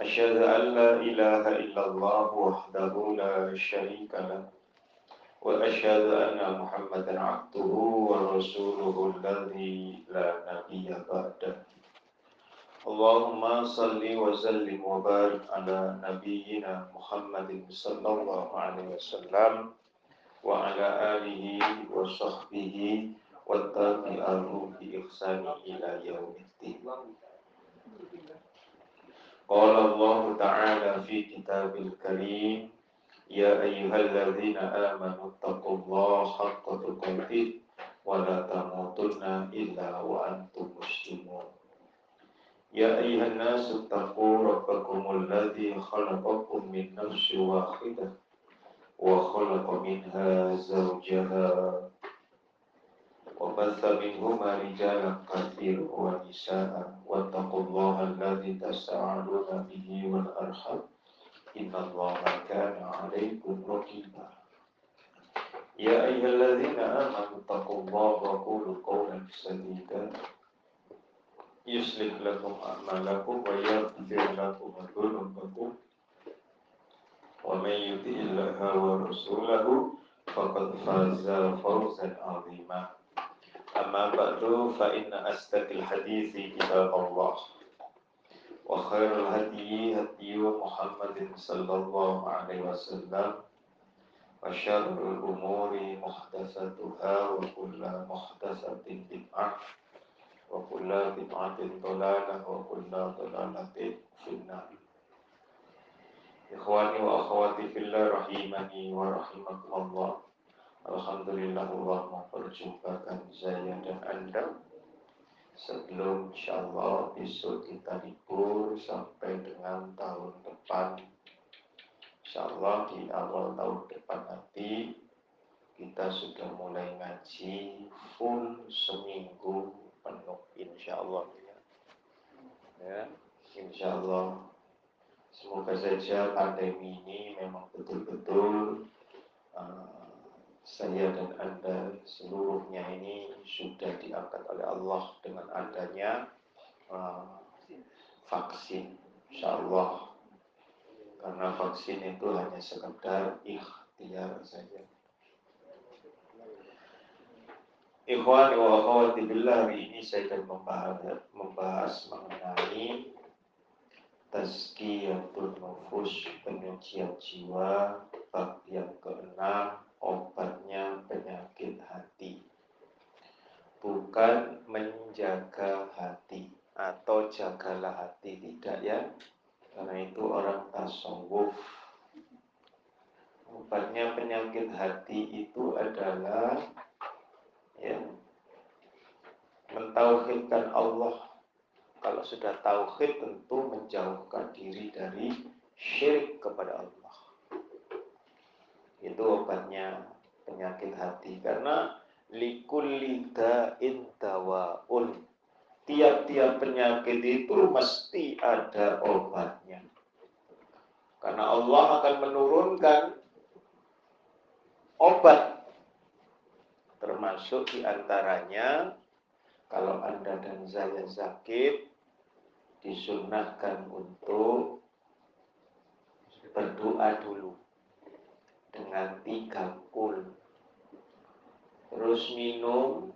أشهد أن لا إله إلا الله وحده لا شريك له وأشهد أن محمدا عبده ورسوله الذي لا نبي بعده. اللهم صل وسلم وبارك على نبينا محمد صلى الله عليه وسلم وعلى آله وصحبه والتابعين بإحسان إلى يوم الدين. قال الله تعالى في كتاب الكريم يا أيها الذين آمنوا اتقوا الله حق تقاته ولا تموتن إلا وأنتم مسلمون. يا أيها الناس اتقوا ربكم الذي خلقكم من نفس واحدة وخلق منها زوجها وبث منهما رجالا كثيرا ونساء واتقوا الله الذي تساءلون به والأرحم إن الله كان عليكم رقيبا. يا أيها الذين آمنوا اتقوا الله وقولوا قولا سديدا. يصلح لكم أعمالكم ويغفر لكم ذنوبكم. ومن يطع الله ورسوله فقد فاز فوزا عظيما. أما بعد فإن أصدق الحديث كتاب الله وخير الهدي هدي محمد صلى الله عليه وسلم وشر الأمور محدثاتها وكل محدثة بدعة وكل بدعة ضلالة وكل ضلالة في النار. إخواني وأخواتي في الله رحمني ورحمكم الله. Alhamdulillah Allah memperjumpakan saya dan Anda sebelum insya Allah besok kita libur sampai dengan tahun depan. Insya Allah di awal tahun depan nanti kita sudah mulai ngaji full seminggu penuh insya Allah ya, ya insya Allah semoga saja pandemi ini memang betul-betul uh, saya dan Anda seluruhnya ini sudah diangkat oleh Allah dengan adanya uh, vaksin. Insya Allah. Karena vaksin itu hanya sekedar ikhtiar saja. Ikhwan wa akhwati billah hari ini saya akan membahas, membahas mengenai tazkiyatul nufus penyucian jiwa bab yang keenam obatnya penyakit hati. Bukan menjaga hati atau jagalah hati tidak ya. Karena itu orang tasawuf. Obatnya penyakit hati itu adalah ya mentauhidkan Allah. Kalau sudah tauhid tentu menjauhkan diri dari syirik kepada Allah itu obatnya penyakit hati. Karena likulli da'in dawaun. Tiap-tiap penyakit itu mesti ada obatnya. Karena Allah akan menurunkan obat. Termasuk di antaranya kalau anda dan saya sakit disunahkan untuk berdoa dulu dengan tiga kul. Terus minum,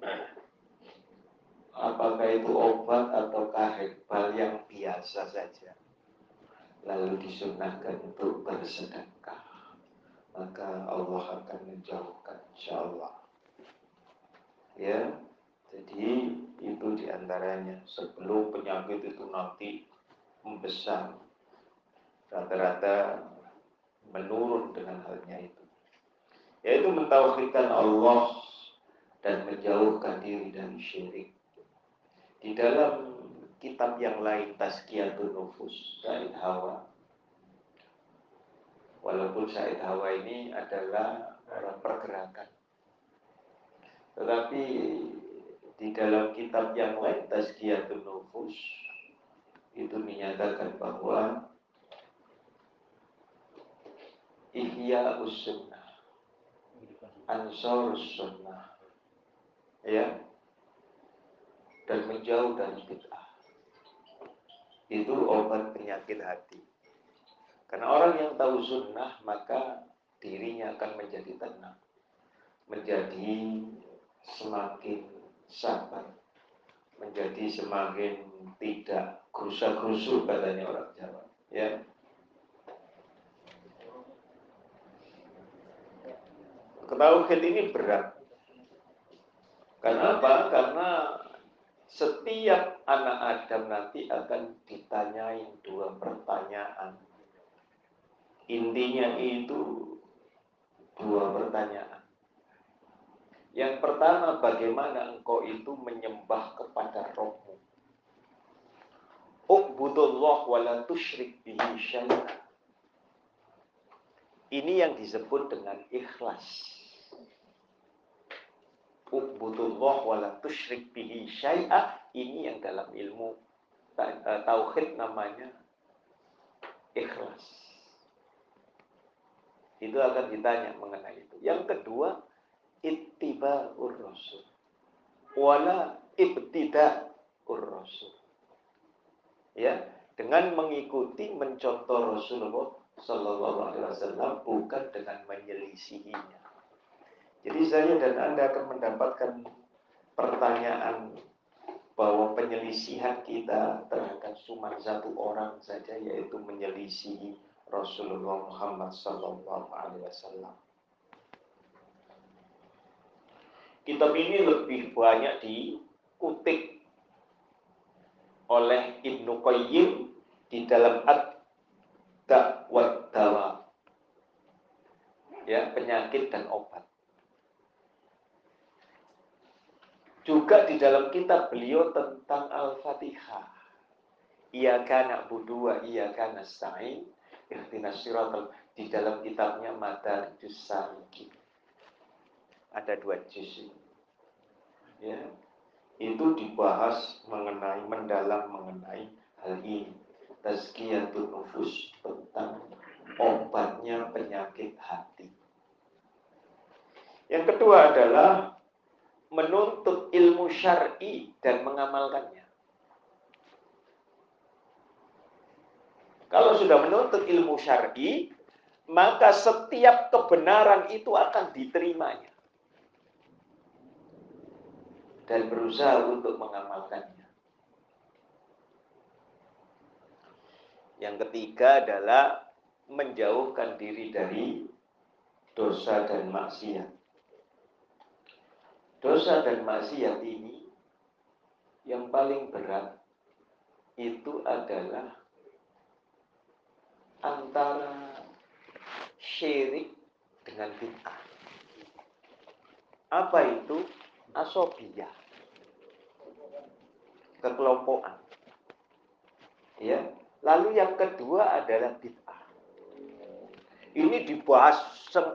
apakah itu obat ataukah herbal yang biasa saja. Lalu disunahkan untuk bersedekah. Maka Allah akan menjauhkan insya Allah. Ya, jadi itu di antaranya sebelum penyakit itu nanti membesar. Rata-rata menurun dengan halnya itu. Yaitu mentauhidkan Allah dan menjauhkan diri dari syirik. Di dalam kitab yang lain Tazkiyatun Nufus dari Hawa Walaupun Said Hawa ini adalah orang pergerakan. Tetapi di dalam kitab yang lain Tazkiyatun Nufus itu menyatakan bahwa Ihya Sunnah. Ansar Sunnah. Ya. Dan menjauh dari bid'ah. Itu obat penyakit hati. Karena orang yang tahu sunnah maka dirinya akan menjadi tenang. Menjadi semakin sabar. Menjadi semakin tidak krusa-krusu katanya orang Jawa. Ya Tauhid ini berat. Karena? Karena setiap anak Adam nanti akan ditanyain dua pertanyaan. Intinya itu dua pertanyaan. Yang pertama, bagaimana engkau itu menyembah kepada rohmu? Uqbudullah wa la tusyrik bihi syai'an. Ini yang disebut dengan ikhlas. Uqbudullah wa la tusyrik bihi syai'an. Ini yang dalam ilmu eh, tauhid namanya ikhlas. Itu akan ditanya mengenai itu. Yang kedua, ittiba'ur rasul wala ibtida'ur rasul ya dengan mengikuti mencontoh Rasulullah Shallallahu Alaihi Wasallam bukan dengan menyelisihinya. Jadi saya dan anda akan mendapatkan pertanyaan bahwa penyelisihan kita terhadap cuma satu orang saja yaitu menyelisihi Rasulullah Muhammad Sallallahu Alaihi Wasallam. Kitab ini lebih banyak dikutip oleh Ibnu Qayyim di dalam Ad-Da'wat Dawa. Ya, penyakit dan obat. Juga di dalam kitab beliau tentang Al-Fatihah. Ia kana budua, ia kana sa'in, ihtinas di dalam kitabnya Madarijus Salikin ada dua juz ya itu dibahas mengenai mendalam mengenai hal ini tazkiyatun nufus tentang obatnya penyakit hati. Yang kedua adalah menuntut ilmu syar'i dan mengamalkannya. Kalau sudah menuntut ilmu syar'i maka setiap kebenaran itu akan diterimanya. Dan berusaha untuk mengamalkannya. Yang ketiga adalah menjauhkan diri dari dosa dan maksiat. Dosa dan maksiat ini yang paling berat itu adalah antara syirik dengan bid'ah. Apa itu? asobiyah kekelompokan ya lalu yang kedua adalah bid'ah ini dibahas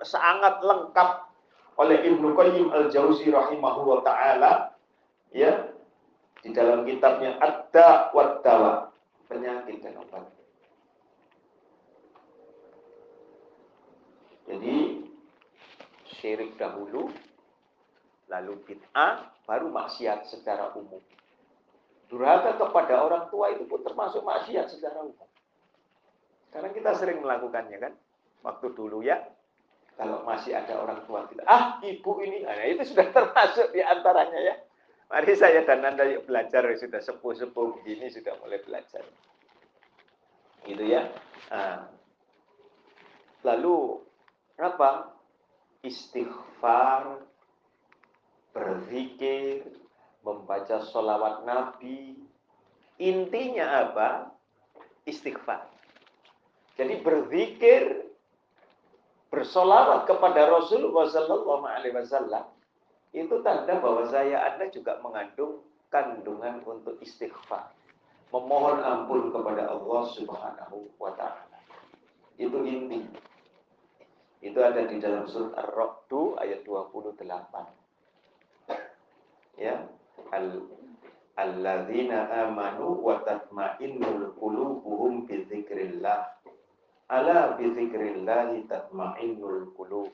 sangat lengkap oleh Ibnu Qayyim Al-Jauzi rahimahullah taala ya di dalam kitabnya Ad-Da wa penyakit dan obat. Jadi syirik dahulu, lalu bid'ah, baru maksiat secara umum. Durhaka kepada orang tua itu pun termasuk maksiat secara umum. Karena kita sering melakukannya kan. Waktu dulu ya, kalau masih ada orang tua kita, ah ibu ini, nah, itu sudah termasuk di antaranya ya. Mari saya dan Anda yuk belajar, sudah sepuh-sepuh begini sudah mulai belajar. Gitu ya. Nah. Lalu apa? Istighfar berzikir, membaca sholawat Nabi. Intinya apa? Istighfar. Jadi berzikir, bersolawat kepada Rasulullah Sallallahu Alaihi Wasallam itu tanda bahwa saya Anda juga mengandung kandungan untuk istighfar, memohon ampun kepada Allah Subhanahu wa taala. Itu inti. Itu ada di dalam surat Ar-Ra'du ayat 28. Ya, al alladzina amanu wa tatma'innul qulubuhum bi dzikrillah. Ala bi dzikrillah tatma'innul qulub.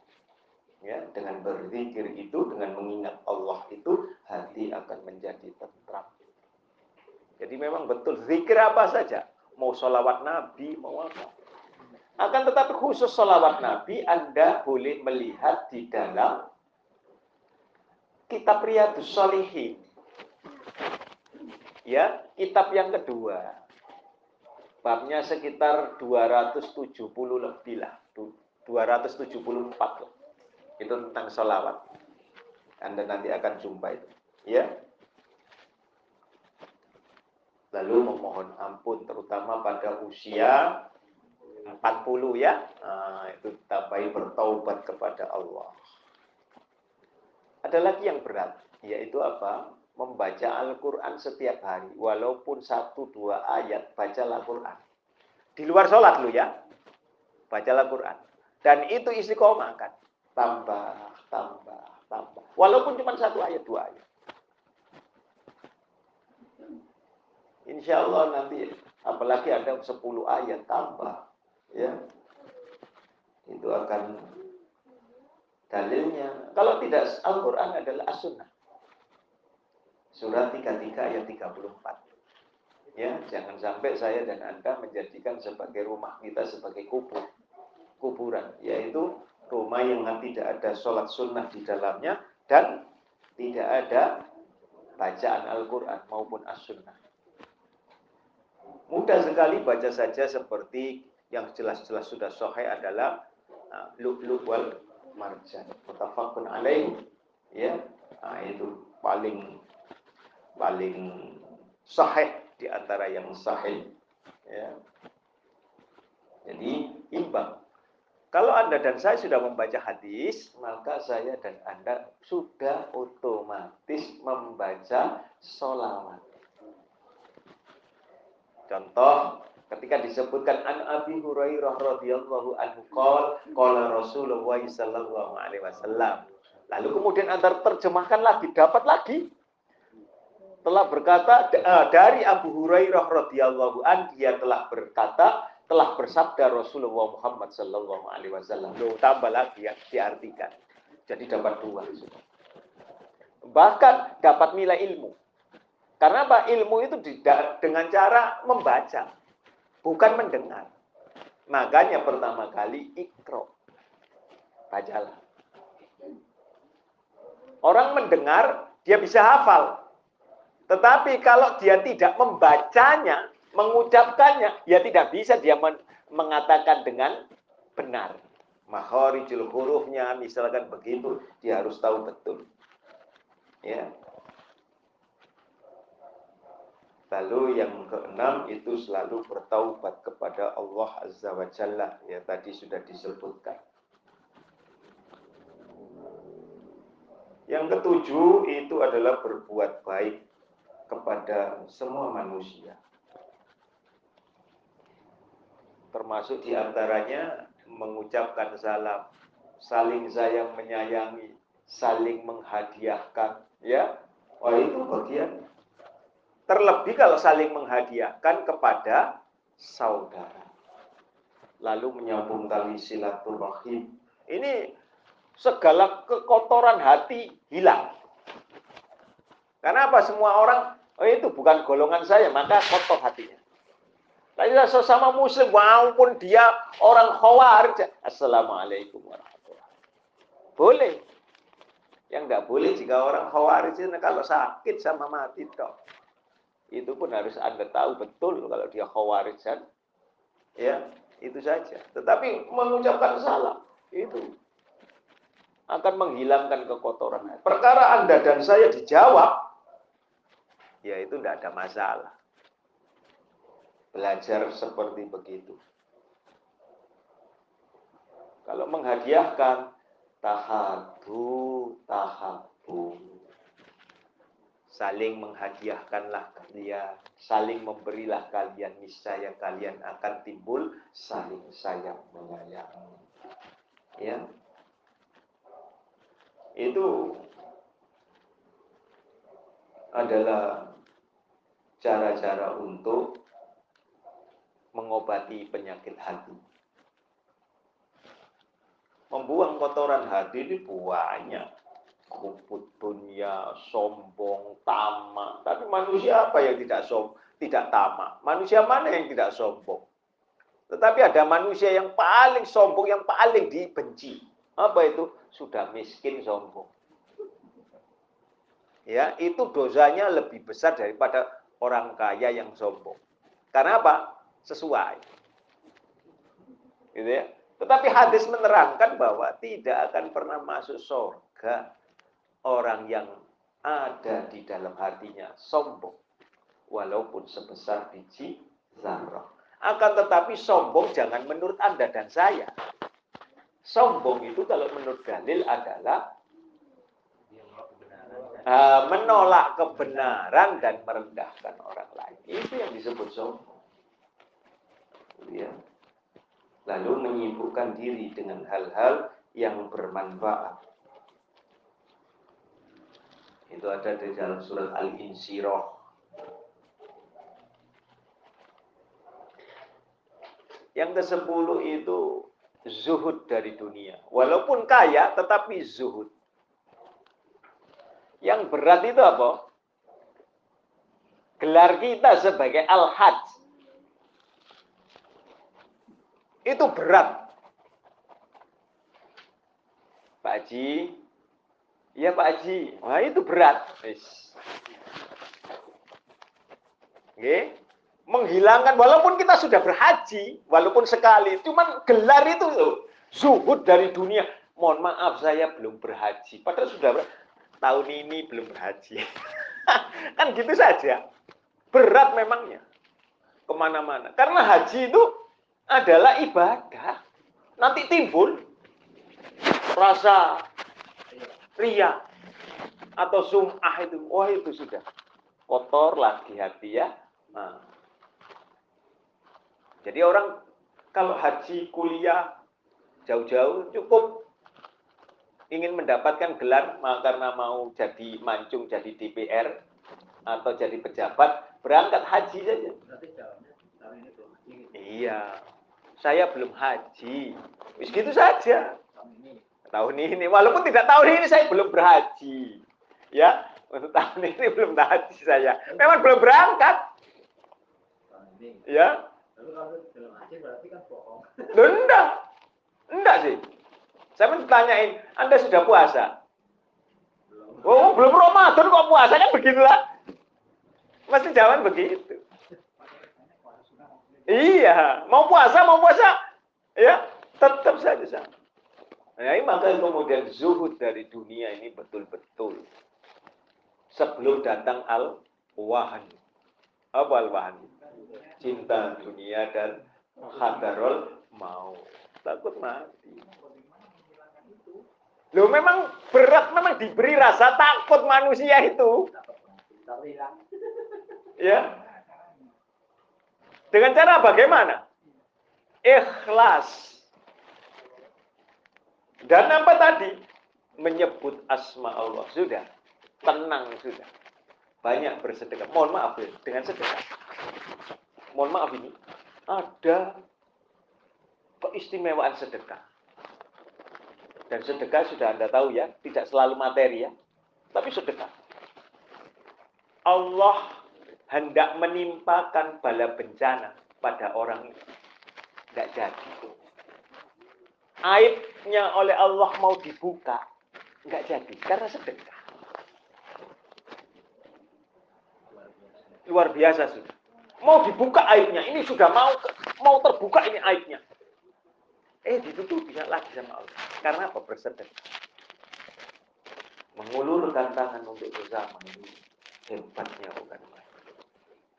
Ya, dengan berzikir itu, dengan mengingat Allah itu, hati akan menjadi tentram. Jadi memang betul zikir apa saja, mau sholawat Nabi, mau apa. Akan tetapi khusus sholawat Nabi, Anda boleh melihat di dalam kitab Riyadus Solihin. Ya, kitab yang kedua. Babnya sekitar 270 lebih lah. 274 lah itu tentang sholawat. Anda nanti akan jumpa itu. Ya. Lalu memohon ampun terutama pada usia 40 ya. Nah, itu tambahi bertaubat kepada Allah. Ada lagi yang berat, yaitu apa? Membaca Al-Quran setiap hari. Walaupun satu dua ayat, baca Al-Quran. Di luar sholat lu ya. Baca Al-Quran. Dan itu istiqomah kan tambah, tambah, tambah. Walaupun cuma satu ayat, dua ayat. Insya Allah nanti apalagi ada 10 ayat tambah, ya itu akan dalilnya. Kalau tidak Al-Quran adalah As-Sunnah. Surat 33 ayat 34. Ya, jangan sampai saya dan Anda menjadikan sebagai rumah kita sebagai kubur. Kuburan, yaitu rumah yang tidak ada sholat sunnah di dalamnya dan tidak ada bacaan Al-Quran maupun As-Sunnah. Mudah sekali baca saja seperti yang jelas-jelas sudah sahih adalah uh, lu'lu' wal marjan. Mutafakun alaih. Ya, nah, itu paling paling sahih di antara yang sahih. Ya. Jadi imbang kalau Anda dan saya sudah membaca hadis, maka saya dan Anda sudah otomatis membaca solawat. Contoh, ketika disebutkan an Abi Hurairah radhiyallahu anhu qol qala Rasulullah sallallahu alaihi wasallam. Lalu kemudian antar terjemahkan lagi, dapat lagi. Telah berkata eh, dari Abu Hurairah radhiyallahu an dia telah berkata telah bersabda Rasulullah Muhammad Sallallahu Alaihi Wasallam. Loh, tambah lagi ya diartikan. Jadi dapat dua. Bahkan dapat nilai ilmu. Karena apa? Ilmu itu dengan cara membaca, bukan mendengar. Makanya pertama kali ikro. Bacalah. Orang mendengar, dia bisa hafal. Tetapi kalau dia tidak membacanya, mengucapkannya, ya tidak bisa dia men mengatakan dengan benar. Mahorijul hurufnya misalkan begitu, dia harus tahu betul. Ya. Lalu yang keenam itu selalu bertaubat kepada Allah Azza wa Jalla. Ya tadi sudah disebutkan. Yang ketujuh itu adalah berbuat baik kepada semua manusia. termasuk di antaranya mengucapkan salam, saling sayang menyayangi, saling menghadiahkan, ya. Oh itu bagian. Terlebih kalau saling menghadiahkan kepada saudara. Lalu menyambung tali silaturahim. Ini segala kekotoran hati hilang. Karena apa? Semua orang, oh itu bukan golongan saya, maka kotor hatinya. Tapi sesama muslim, walaupun dia orang khawarij. Assalamualaikum warahmatullahi Boleh. Yang nggak boleh jika orang khawarij itu kalau sakit sama mati toh. Itu pun harus Anda tahu betul kalau dia khawarij kan. Ya, itu saja. Tetapi mengucapkan salam itu akan menghilangkan kekotoran. Perkara Anda dan saya dijawab, ya itu tidak ada masalah belajar seperti begitu. Kalau menghadiahkan tahadu tahabu. Saling menghadiahkanlah kalian, saling memberilah kalian, niscaya kalian akan timbul saling sayang menyayangi. Ya. Itu adalah cara-cara untuk mengobati penyakit hati. Membuang kotoran hati ini banyak. Kubut dunia, sombong, tamak. Tapi manusia apa yang tidak sombong, tidak tamak? Manusia mana yang tidak sombong? Tetapi ada manusia yang paling sombong, yang paling dibenci. Apa itu? Sudah miskin sombong. Ya, itu dosanya lebih besar daripada orang kaya yang sombong. Karena apa? Sesuai. Gitu ya. Tetapi hadis menerangkan bahwa tidak akan pernah masuk surga orang yang ada di dalam hatinya sombong. Walaupun sebesar biji zarah. Akan tetapi sombong jangan menurut Anda dan saya. Sombong itu kalau menurut dalil adalah menolak kebenaran dan merendahkan orang lain. Itu yang disebut sombong. Ya. Lalu menyibukkan diri dengan hal-hal yang bermanfaat. Itu ada di dalam surat Al-Insyirah Yang ke-10 itu zuhud dari dunia. Walaupun kaya, tetapi zuhud. Yang berat itu apa? Gelar kita sebagai al-hajj. Itu berat. Pak Haji, ya Pak Haji, wah itu berat. Oke menghilangkan walaupun kita sudah berhaji walaupun sekali cuman gelar itu loh zuhud dari dunia mohon maaf saya belum berhaji padahal sudah ber... tahun ini belum berhaji. Kan gitu saja. Berat memangnya. Ke mana-mana. Karena haji itu adalah ibadah. Nanti timbul rasa ria atau sum'ah itu. Wah itu sudah kotor lagi hati ya. Nah. Jadi orang kalau haji kuliah jauh-jauh cukup ingin mendapatkan gelar karena mau jadi mancung, jadi DPR atau jadi pejabat, berangkat haji saja. Iya, saya belum haji. Wis gitu saja. Tahun ini, walaupun tidak tahun ini saya belum berhaji. Ya, untuk tahun ini belum haji saya. Memang belum berangkat. Ya, Lalu kalau belum haji berarti kan bohong. Enggak. Enggak sih. Saya tanyain, Anda sudah puasa? Belum. Oh, belum Ramadan kok puasa kan begitulah. Mesti jawaban begitu. Iya, mau puasa, mau puasa, ya tetap saja sama. Nah, ini maka kemudian zuhud dari dunia ini betul-betul sebelum datang al-wahan. Apa al-wahan? cinta dunia dan hadarul mau takut mati. Loh memang berat, memang diberi rasa takut manusia itu. Ya. Dengan cara bagaimana? Ikhlas. Dan apa tadi? Menyebut asma Allah. Sudah. Tenang sudah. Banyak bersedekah. Mohon maaf ya, dengan sedekah mohon maaf ini, ada keistimewaan sedekah. Dan sedekah sudah Anda tahu ya, tidak selalu materi ya, tapi sedekah. Allah hendak menimpakan bala bencana pada orang itu. Tidak jadi. Aibnya oleh Allah mau dibuka, nggak jadi karena sedekah. Luar biasa sudah. Mau dibuka aibnya. Ini sudah mau mau terbuka ini aibnya. Eh ditutup bisa lagi sama Allah. Karena apa? Bersedekah. Mengulurkan tangan untuk bersama ini hebatnya bukan main.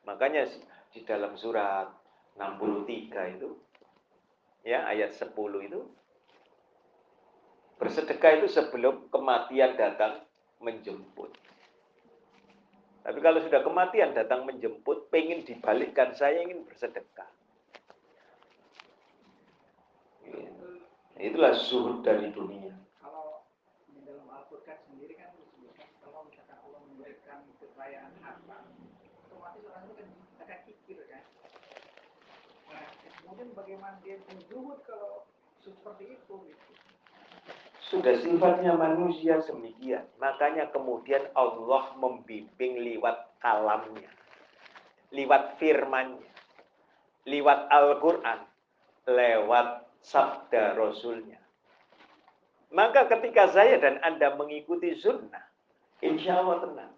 Makanya di dalam surat 63 itu ya ayat 10 itu bersedekah itu sebelum kematian datang menjemput. Tapi kalau sudah kematian datang menjemput, pengen dibalikkan, saya ingin bersedekah. Itulah zuhud dari dunia. Kalau di dalam Al-Quran sendiri kan disebutkan kalau misalkan Allah memberikan kekayaan harta, otomatis orang itu kan akan kikir kan. Nah, kemudian bagaimana dia zuhud kalau seperti itu gitu. Sudah sifatnya manusia semikian. Makanya kemudian Allah membimbing lewat kalamnya. Lewat firmannya. Lewat Al-Quran. Lewat sabda Rasulnya. Maka ketika saya dan Anda mengikuti sunnah. Insya Allah tenang.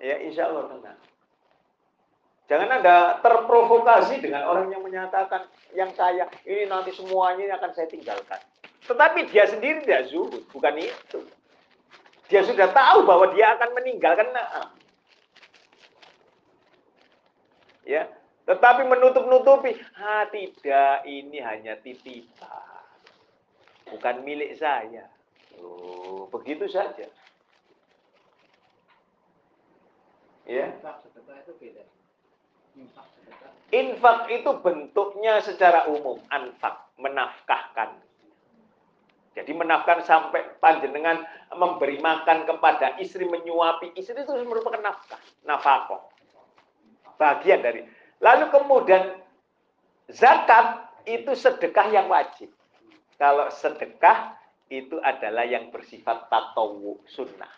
Ya insya Allah tenang. Jangan Anda terprovokasi dengan orang yang menyatakan yang kaya ini nanti semuanya akan saya tinggalkan. Tetapi dia sendiri tidak zuhud, bukan itu. Dia sudah tahu bahwa dia akan meninggalkan nah. Ya, tetapi menutup-nutupi, ah tidak, ini hanya titipan. Bukan milik saya. Oh, begitu saja. Ya. itu beda. Infak itu bentuknya secara umum, anfak, menafkahkan. Jadi menafkahkan sampai panjenengan memberi makan kepada istri, menyuapi istri itu merupakan nafkah, nafkah. Bagian dari. Lalu kemudian zakat itu sedekah yang wajib. Kalau sedekah itu adalah yang bersifat tatawu sunnah.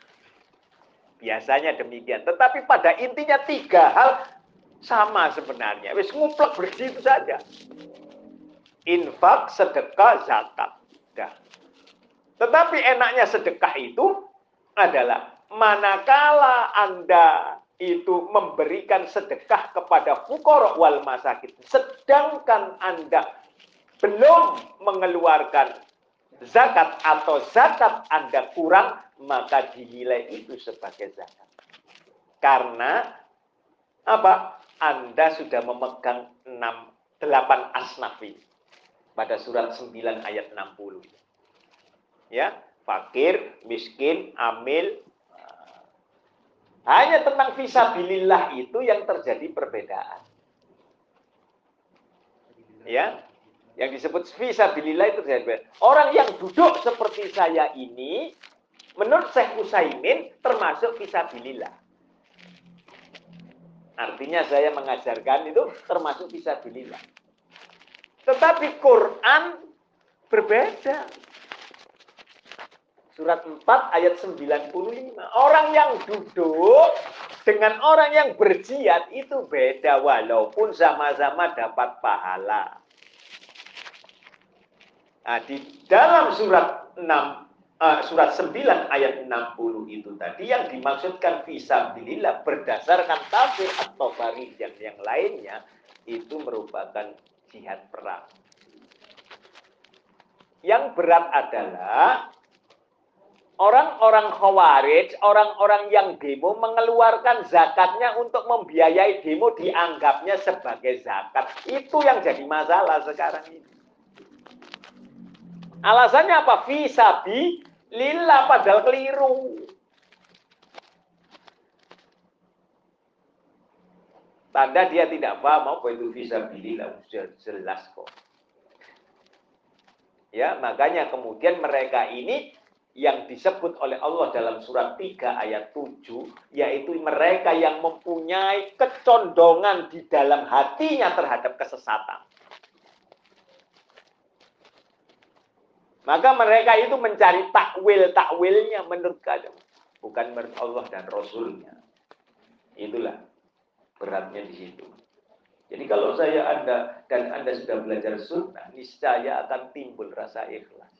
Biasanya demikian. Tetapi pada intinya tiga hal sama sebenarnya. Wis nguplek bersih itu saja. Infak, sedekah, zakat. Dah. Tetapi enaknya sedekah itu adalah manakala Anda itu memberikan sedekah kepada fukorok wal masakit. Sedangkan Anda belum mengeluarkan zakat atau zakat Anda kurang, maka dinilai itu sebagai zakat. Karena apa? Anda sudah memegang 6, 8 asnafi pada surat 9 ayat 60. Ya, fakir, miskin, amil. Hanya tentang visabilillah itu yang terjadi perbedaan. Ya, yang disebut visabilillah itu terjadi Orang yang duduk seperti saya ini, menurut Syekh Usaimin termasuk visabilillah. Artinya saya mengajarkan itu termasuk bisa bililah. Tetapi Quran berbeda. Surat 4 ayat 95. Orang yang duduk dengan orang yang berjihad itu beda walaupun sama-sama dapat pahala. Nah, di dalam surat 6 uh, surat 9 ayat 60 itu tadi yang dimaksudkan visabilillah berdasarkan tafsir atau bari yang yang lainnya itu merupakan jihad perang. Yang berat adalah orang-orang khawarij, orang-orang yang demo mengeluarkan zakatnya untuk membiayai demo dianggapnya sebagai zakat. Itu yang jadi masalah sekarang ini. Alasannya apa? Visabi Lillah padahal keliru. Tanda dia tidak paham apa itu visabilillah jelas kok. Ya, makanya kemudian mereka ini yang disebut oleh Allah dalam surat 3 ayat 7 yaitu mereka yang mempunyai kecondongan di dalam hatinya terhadap kesesatan. Maka mereka itu mencari takwil-takwilnya menurut kadang. Bukan menurut Allah dan Rasulnya. Itulah beratnya di situ. Jadi kalau saya Anda dan Anda sudah belajar sunnah, niscaya akan timbul rasa ikhlas.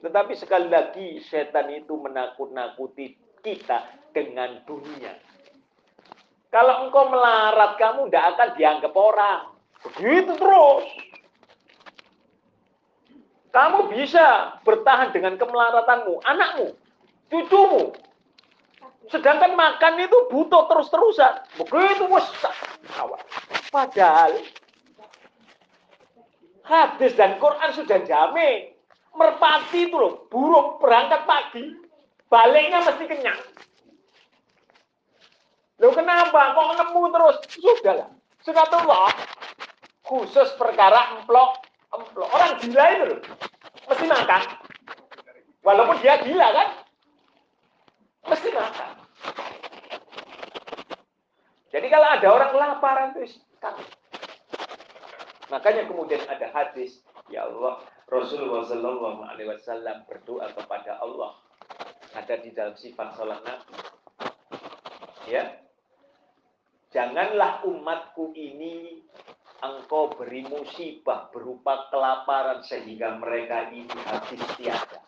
Tetapi sekali lagi setan itu menakut-nakuti kita dengan dunia. Kalau engkau melarat, kamu tidak akan dianggap orang. Begitu terus. Kamu bisa bertahan dengan kemelaratanmu, anakmu, cucumu. Sedangkan makan itu butuh terus-terusan. Begitu besar. Padahal hadis dan Quran sudah jamin. Merpati itu loh, burung berangkat pagi, baliknya mesti kenyang. Loh kenapa? Kok nemu terus? Sudahlah. Sunatullah. khusus perkara emplok, emplok. Orang gila itu loh, mesti makan. Walaupun dia gila kan, mesti makan. Jadi kalau ada orang kelaparan itu Makanya kemudian ada hadis, ya Allah, Rasulullah Shallallahu Alaihi Wasallam berdoa kepada Allah ada di dalam sifat salat Nabi. Ya, janganlah umatku ini engkau beri musibah berupa kelaparan sehingga mereka ini habis tiada.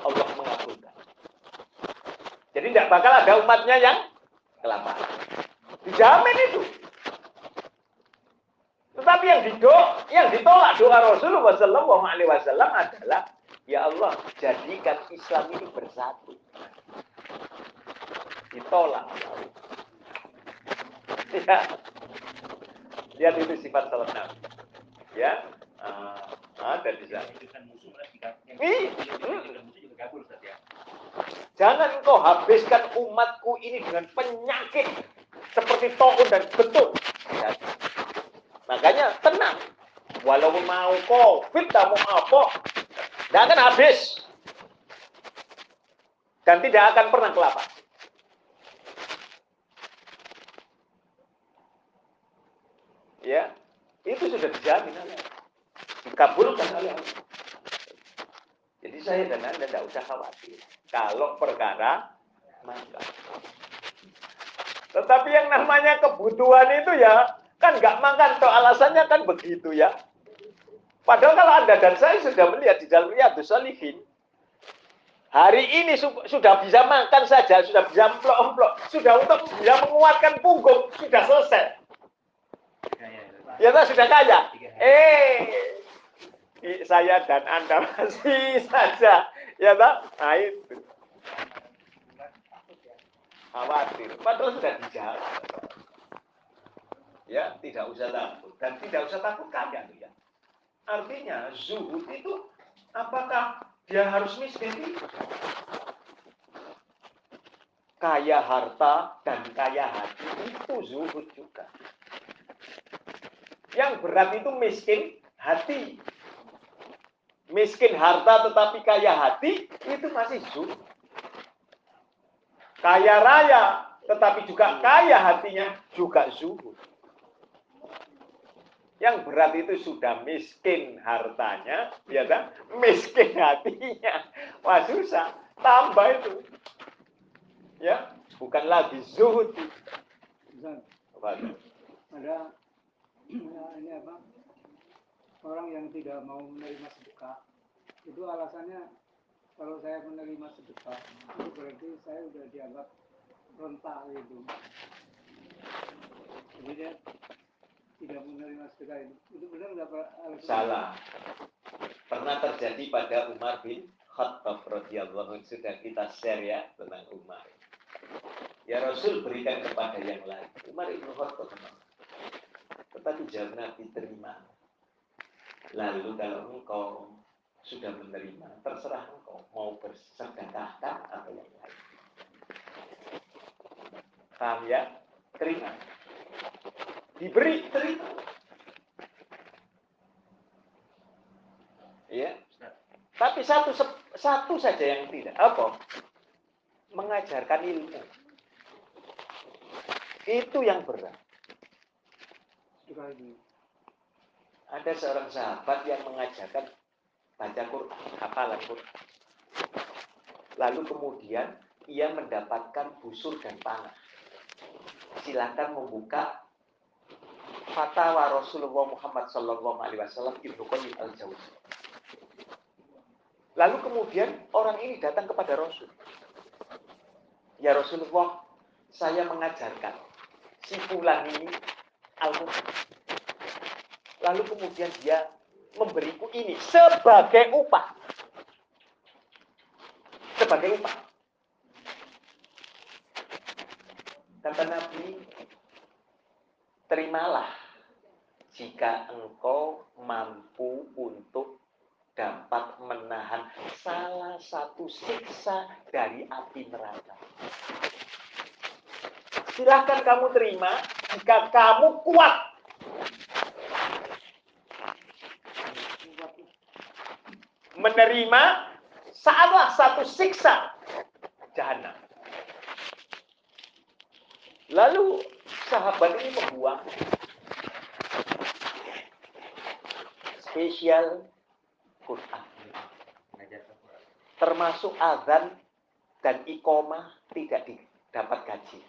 Allah mengabulkan. Jadi tidak bakal ada umatnya yang kelaparan. Dijamin itu. Tetapi yang dido, yang ditolak doa Rasulullah Shallallahu Alaihi Wasallam adalah ya Allah jadikan Islam ini bersatu. Ditolak. Ya. Lihat itu sifat salat Nabi. Ya. Uh, ada di sana. Jangan kau habiskan umatku ini dengan penyakit seperti tohun dan betul. Makanya tenang. Walaupun mau COVID, mau apa, tidak akan habis. Dan tidak akan pernah kelapa. Ya, itu sudah dijamin oleh Dikabulkan oleh. Jadi saya dan Anda tidak usah khawatir. Kalau perkara maka. Tetapi yang namanya kebutuhan itu ya Kan nggak makan, toh alasannya kan begitu ya. Padahal kalau Anda dan saya sudah melihat di dalam Riyadus Salihin, hari ini su sudah bisa makan saja, sudah bisa emplok-emplok, sudah untuk bisa menguatkan punggung, sudah selesai. Ya, ya sudah kaya. Eh, saya dan Anda masih saja. Ya tak? Nah itu. Khawatir. Padahal sudah dijawab ya tidak usah takut. Dan tidak usah takut kaya ya. Artinya zuhud itu apakah dia harus miskin? Kaya harta dan kaya hati itu zuhud juga. Yang berat itu miskin hati. Miskin harta tetapi kaya hati itu masih zuhud. Kaya raya tetapi juga kaya hatinya juga zuhud yang berat itu sudah miskin hartanya, ya kan? Miskin hatinya. Wah susah. Tambah itu. Ya, bukan lagi zuhud. Ada ini apa? Orang yang tidak mau menerima sedekah, itu alasannya kalau saya menerima sedekah, itu berarti saya sudah dianggap rentak itu. Jadi dia tidak menerima sedekah itu. Itu benar nggak Pak? Salah. Pernah terjadi pada Umar bin Khattab radhiyallahu sudah kita share ya tentang Umar. Ya Rasul berikan kepada yang lain. Umar bin Khattab Tetapi jawab Nabi terima. Lalu kalau engkau sudah menerima, terserah engkau mau bersedekahkan atau yang lain. Paham ya? Terima diberi terima. Ya. Tapi satu satu saja yang tidak. Apa? Mengajarkan ilmu. Itu yang berat. Ada seorang sahabat yang mengajarkan baca Quran, hafalan Quran. Lalu kemudian ia mendapatkan busur dan panah. Silakan membuka fatwa Rasulullah Muhammad Sallallahu Alaihi Wasallam Ibnu Qayyim al Jauzi. Lalu kemudian orang ini datang kepada Rasul. Ya Rasulullah, saya mengajarkan si fulan ini al Lalu kemudian dia memberiku ini sebagai upah. Sebagai upah. Kata Nabi, terimalah jika engkau mampu untuk dapat menahan salah satu siksa dari api neraka. Silahkan kamu terima jika kamu kuat. Menerima salah satu siksa jahannam. Lalu sahabat ini membuang spesial Quran. Termasuk azan dan ikomah tidak dapat gaji.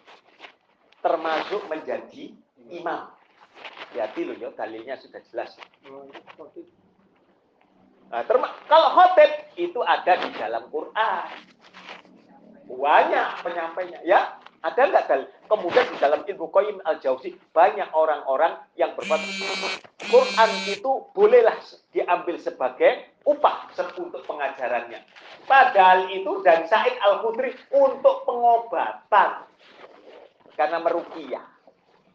Termasuk menjadi imam. Hati loh, ya, dalilnya sudah jelas. Nah, kalau khotib itu ada di dalam Quran. Banyak penyampainya. Ya, ada nggak dalil? Kemudian di dalam ilmu Qayyim al-Jauzi banyak orang-orang yang berkata Quran itu bolehlah diambil sebagai upah untuk pengajarannya. Padahal itu dan Said Al-Khudri untuk pengobatan. Karena merukiah.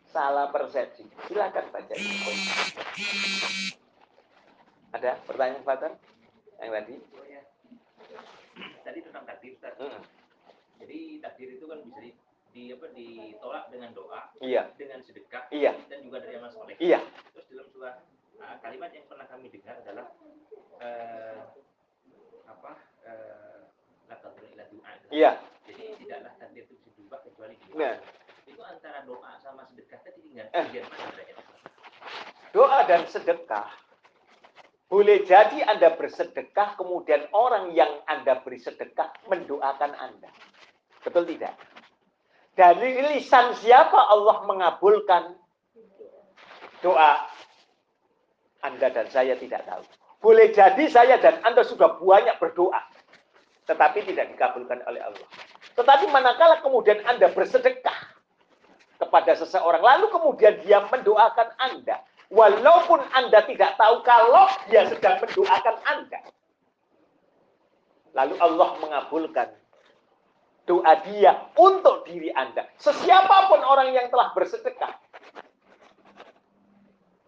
Salah persepsi. Silakan baca ilmu Ada pertanyaan Fatar? Yang tadi? Tadi tentang takdir. Hmm. Jadi takdir itu kan bisa di apa ditolak dengan doa, iya. dengan sedekah, iya. dan juga dari amal soleh. Iya. Terus dalam sebuah uh, kalimat yang pernah kami dengar adalah uh, apa uh. Iya. Jadi tidaklah takdir itu bisa berubah kecuali doa. Nah. Itu antara doa sama sedekah tadi tinggal eh. mana Doa dan sedekah boleh jadi Anda bersedekah, kemudian orang yang Anda beri sedekah mendoakan Anda. Betul tidak? Dari lisan siapa Allah mengabulkan doa? Anda dan saya tidak tahu. Boleh jadi saya dan Anda sudah banyak berdoa. Tetapi tidak dikabulkan oleh Allah. Tetapi manakala kemudian Anda bersedekah kepada seseorang. Lalu kemudian dia mendoakan Anda. Walaupun Anda tidak tahu kalau dia sedang mendoakan Anda. Lalu Allah mengabulkan doa dia untuk diri Anda. Sesiapapun orang yang telah bersedekah.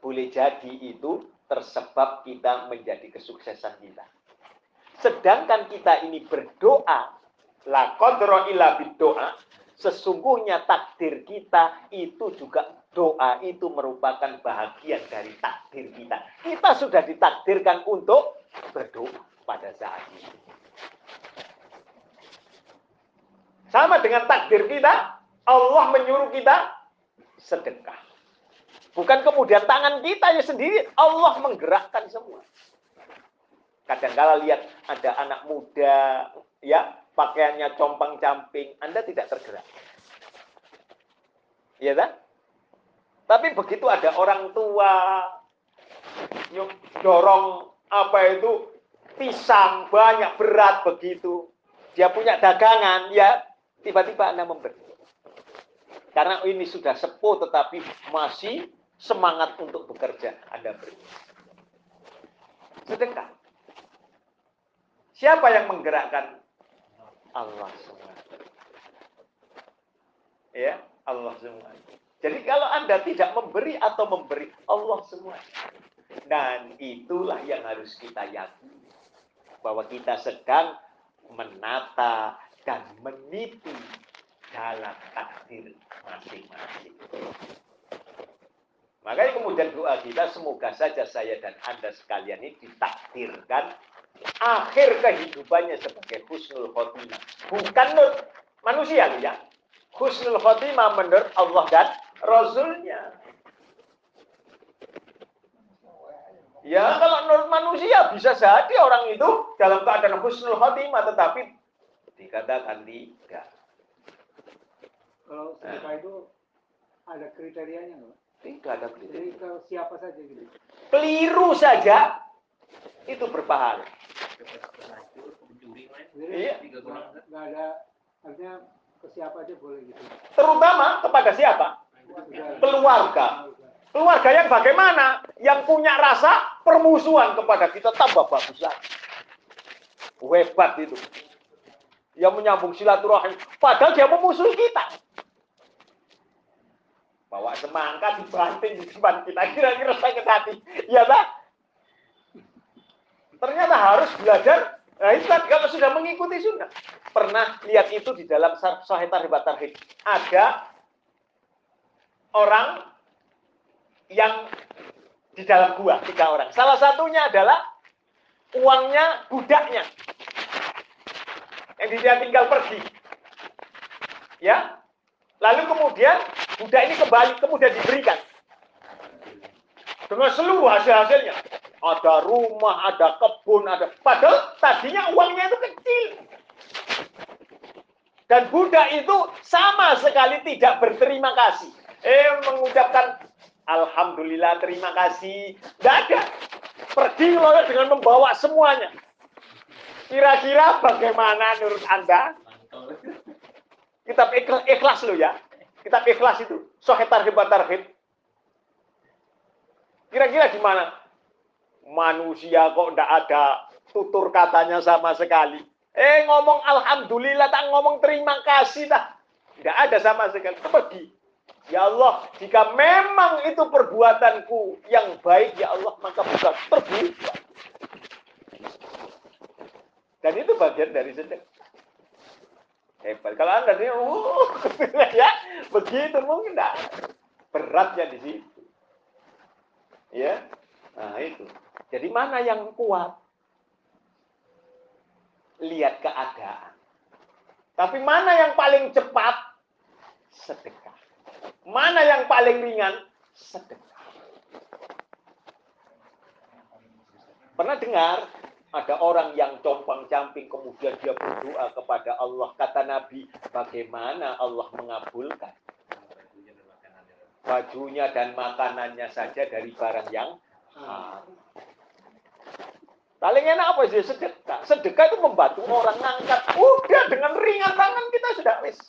Boleh jadi itu tersebab kita menjadi kesuksesan kita. Sedangkan kita ini berdoa, la qadra illa doa, sesungguhnya takdir kita itu juga doa itu merupakan bahagian dari takdir kita. Kita sudah ditakdirkan untuk berdoa pada saat itu. Sama dengan takdir kita, Allah menyuruh kita sedekah. Bukan kemudian tangan kita ya sendiri, Allah menggerakkan semua. Kadang-kala lihat ada anak muda, ya pakaiannya compang-camping, Anda tidak tergerak. Iya kan? Tapi begitu ada orang tua dorong apa itu pisang banyak berat begitu, dia punya dagangan ya tiba-tiba Anda memberi. Karena ini sudah sepuh tetapi masih semangat untuk bekerja, Anda beri. Sedekah. Siapa yang menggerakkan? Allah semua. Ya, Allah semua. Jadi kalau Anda tidak memberi atau memberi, Allah semua. Dan itulah yang harus kita yakini. Bahwa kita sedang menata dan meniti dalam takdir masing-masing. Makanya kemudian doa kita semoga saja saya dan Anda sekalian ini ditakdirkan akhir kehidupannya sebagai husnul khotimah. Bukan menurut manusia ya. Husnul khotimah menurut Allah dan Rasulnya. Ya kalau menurut manusia bisa jadi orang itu dalam keadaan husnul khotimah tetapi Dikatakan tidak. Kalau sedekah nah. itu ada kriterianya nggak? Tidak ada kriteria. Jadi kalau siapa saja gitu? Keliru saja itu berpahala. Iya. Nggak ada artinya ke siapa aja boleh gitu. Terutama kepada siapa? Keluarga. Keluarga yang bagaimana? Yang punya rasa permusuhan kepada kita tambah bagus lagi. Hebat itu yang menyambung silaturahim. Padahal dia memusuhi kita. Bawa semangka dibanting di depan kita. Kira-kira sakit hati. Ya tak? Ternyata harus belajar. Nah itu kan kalau sudah mengikuti sunnah. Pernah lihat itu di dalam Sahih Tarhib Tarhib. Ada orang yang di dalam gua, tiga orang. Salah satunya adalah uangnya budaknya. Yang dia tinggal pergi. Ya. Lalu kemudian budak ini kembali kemudian diberikan dengan seluruh hasil-hasilnya. Ada rumah, ada kebun, ada padahal tadinya uangnya itu kecil. Dan budak itu sama sekali tidak berterima kasih. Eh mengucapkan Alhamdulillah terima kasih. Tidak ada. Pergi loh dengan membawa semuanya. Kira-kira bagaimana menurut Anda? Kitab ikhlas, loh ya. Kitab ikhlas itu. Hebat tarhib. Kira-kira gimana? Manusia kok tidak ada tutur katanya sama sekali. Eh ngomong Alhamdulillah, tak ngomong terima kasih dah. Tidak ada sama sekali. Pergi. Ya Allah, jika memang itu perbuatanku yang baik, ya Allah, maka bisa terbuka. Dan itu bagian dari sedekah. Hebat. Kalau Anda ini, uh, ya, begitu mungkin enggak. Beratnya di situ. Ya. Nah, itu. Jadi mana yang kuat? Lihat keadaan. Tapi mana yang paling cepat? Sedekah. Mana yang paling ringan? Sedekah. Pernah dengar ada orang yang compang-camping kemudian dia berdoa kepada Allah. Kata Nabi, bagaimana Allah mengabulkan? Bajunya dan makanannya saja dari barang yang haram. Paling enak apa sih sedekah? Sedekah itu membantu orang ngangkat. Udah dengan ringan tangan kita sudah wis.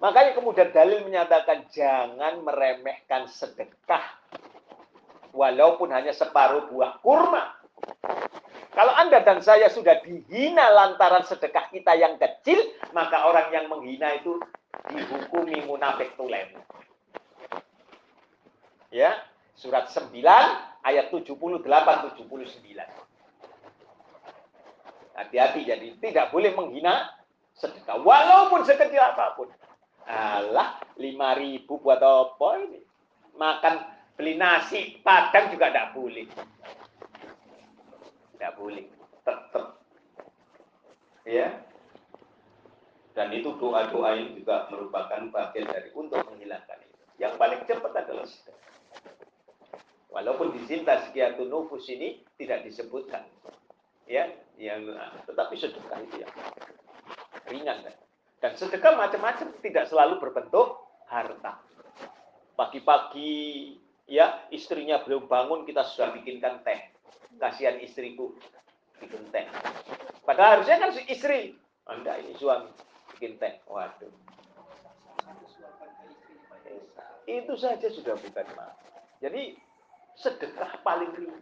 Makanya kemudian dalil menyatakan jangan meremehkan sedekah. Walaupun hanya separuh buah kurma. Kalau Anda dan saya sudah dihina lantaran sedekah kita yang kecil, maka orang yang menghina itu dihukumi munafik tulen. Ya, surat 9 ayat 78 79. Hati-hati jadi tidak boleh menghina sedekah walaupun sekecil apa pun. Lima ribu buat apa ini? Makan beli nasi padang juga tidak boleh. Tidak boleh. Tetap. Ya. Dan itu doa-doa ini juga merupakan bagian dari untuk menghilangkan itu. Yang paling cepat adalah sedekah. Walaupun di sini tazkiyatun nufus ini tidak disebutkan. Ya, yang tetapi sedekah itu yang ringan kan. Dan sedekah macam-macam, tidak selalu berbentuk harta. Pagi-pagi, ya istrinya belum bangun, kita sudah bikinkan teh. Kasihan istriku, teh. Padahal harusnya kan istri. Anda ini suami, teh. Waduh. Itu saja sudah bukan maaf. Jadi sedekah paling ringan.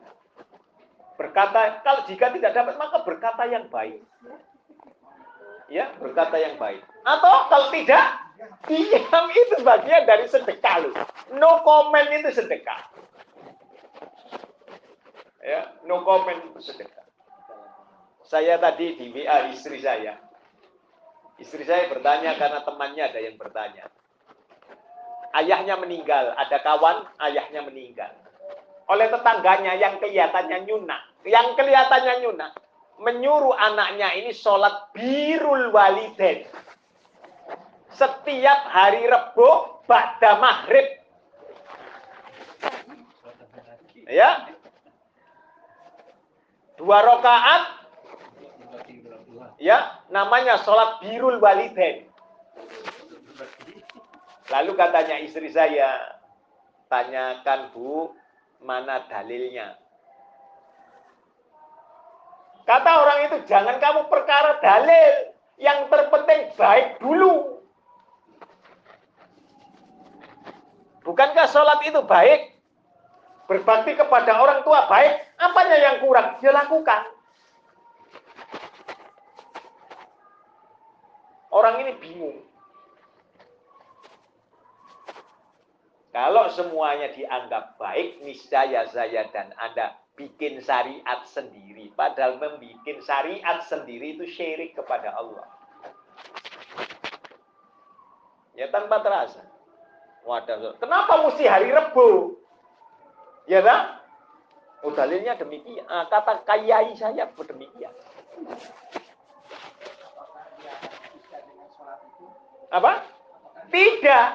Berkata, kalau jika tidak dapat, maka berkata yang baik ya berkata yang baik. Atau kalau tidak, diam itu bagian dari sedekah loh. No comment itu sedekah. Ya, no comment sedekah. Saya tadi di WA istri saya. Istri saya bertanya karena temannya ada yang bertanya. Ayahnya meninggal, ada kawan ayahnya meninggal. Oleh tetangganya yang kelihatannya nyuna, yang kelihatannya nyuna, menyuruh anaknya ini sholat birul waliden. Setiap hari Rebo, pada maghrib. Ya. Dua rakaat. Ya, namanya sholat birul waliden. Lalu katanya istri saya, tanyakan bu, mana dalilnya? Kata orang itu, jangan kamu perkara dalil. Yang terpenting baik dulu. Bukankah sholat itu baik? Berbakti kepada orang tua baik. Apanya yang kurang? Dia lakukan. Orang ini bingung. Kalau semuanya dianggap baik, niscaya saya dan Anda bikin syariat sendiri. Padahal membuat syariat sendiri itu syirik kepada Allah. Ya tanpa terasa. Wadah, kenapa mesti hari Rebu? Ya kan? Oh dalilnya demikian. Ah, kata kayai saya demikian. Apa? Tidak.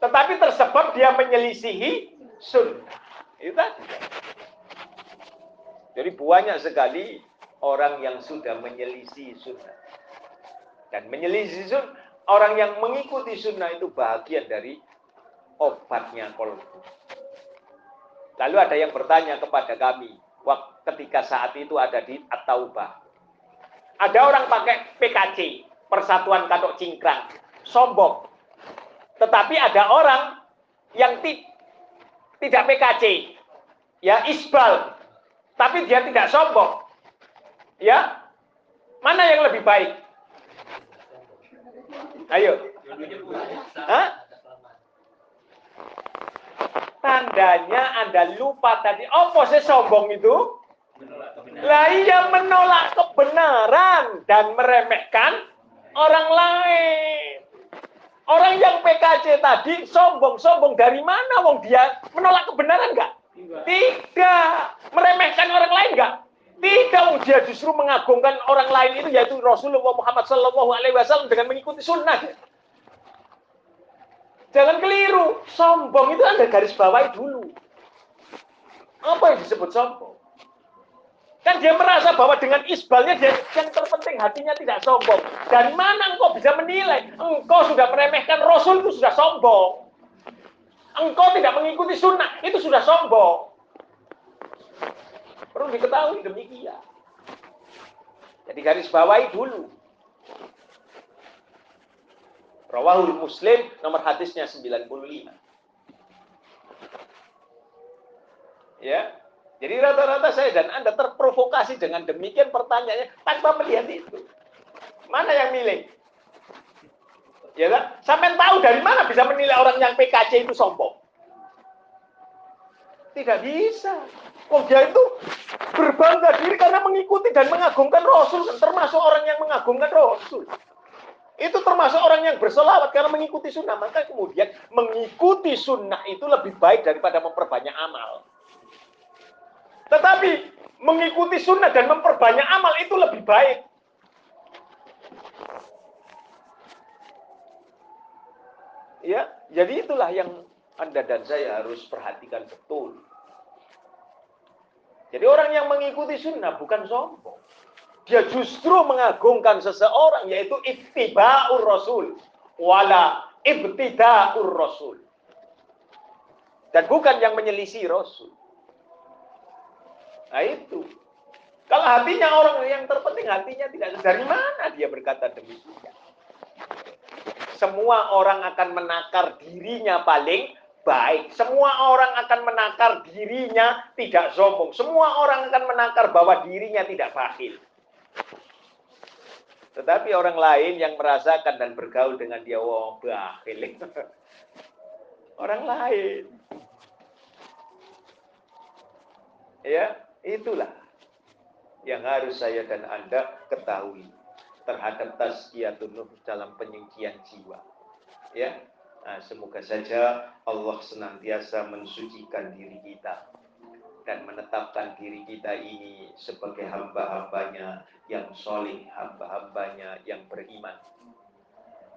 Tetapi tersebab dia menyelisihi sunnah. Itu tadi. Jadi banyak sekali orang yang sudah menyelisih sunnah. Dan menyelisih sunnah, orang yang mengikuti sunnah itu bagian dari obatnya kolbu. Lalu ada yang bertanya kepada kami, waktu ketika saat itu ada di At-Taubah. Ada orang pakai PKC, Persatuan Katok Cingkrang, sombong. Tetapi ada orang yang ti tidak PKC, ya Isbal, tapi dia tidak sombong. Ya, mana yang lebih baik? Ayo. Hah? Tandanya Anda lupa tadi. Apa sih sombong itu? Lah iya menolak kebenaran dan meremehkan orang lain. Orang yang PKC tadi sombong-sombong dari mana? Wong dia menolak kebenaran enggak? Tidak. Meremehkan orang lain enggak? Tidak, wong dia justru mengagungkan orang lain itu yaitu Rasulullah Muhammad Shallallahu Alaihi Wasallam dengan mengikuti sunnah. Jangan keliru, sombong itu Anda garis bawahi dulu. Apa yang disebut sombong? Kan dia merasa bahwa dengan isbalnya dia yang terpenting hatinya tidak sombong. Dan mana engkau bisa menilai? Engkau sudah meremehkan Rasul itu sudah sombong. Engkau tidak mengikuti sunnah itu sudah sombong. Perlu diketahui demikian. Jadi garis bawahi dulu. Rawahul Muslim nomor hadisnya 95. Ya. Jadi rata-rata saya dan Anda terprovokasi dengan demikian pertanyaannya tanpa melihat itu. Mana yang milih? Ya kan? Sampai tahu dari mana bisa menilai orang yang PKC itu sombong? Tidak bisa. Oh dia itu berbangga diri karena mengikuti dan mengagungkan Rasul. Termasuk orang yang mengagungkan Rasul. Itu termasuk orang yang bersolawat karena mengikuti sunnah. Maka kemudian mengikuti sunnah itu lebih baik daripada memperbanyak amal. Tetapi mengikuti sunnah dan memperbanyak amal itu lebih baik. Ya, jadi itulah yang Anda dan saya harus perhatikan betul. Jadi orang yang mengikuti sunnah bukan sombong. Dia justru mengagungkan seseorang yaitu ittiba'ur rasul wala ibtida'ur rasul. Dan bukan yang menyelisih rasul. Nah itu. Kalau hatinya orang yang terpenting hatinya tidak dari mana dia berkata demikian. Semua orang akan menakar dirinya paling baik. Semua orang akan menakar dirinya tidak sombong. Semua orang akan menakar bahwa dirinya tidak bakhil. Tetapi orang lain yang merasakan dan bergaul dengan dia, wah, bakhil. orang lain. Ya, itulah yang harus saya dan Anda ketahui terhadap tazkiyatun nufs dalam penyucian jiwa. Ya. Nah, semoga saja Allah senantiasa mensucikan diri kita dan menetapkan diri kita ini sebagai hamba-hambanya yang solih, hamba-hambanya yang beriman.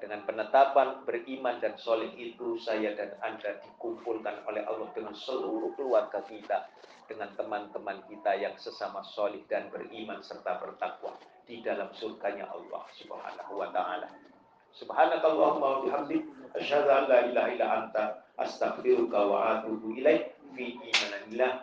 Dengan penetapan beriman dan solih itu, saya dan Anda dikumpulkan oleh Allah dengan seluruh keluarga kita, dengan teman-teman kita yang sesama solih dan beriman serta bertakwa di dalam surganya Allah Subhanahu wa taala. Subhanakallahumma wa bihamdik asyhadu an la ilaha illa anta astaghfiruka wa atubu ilaik fi imanillah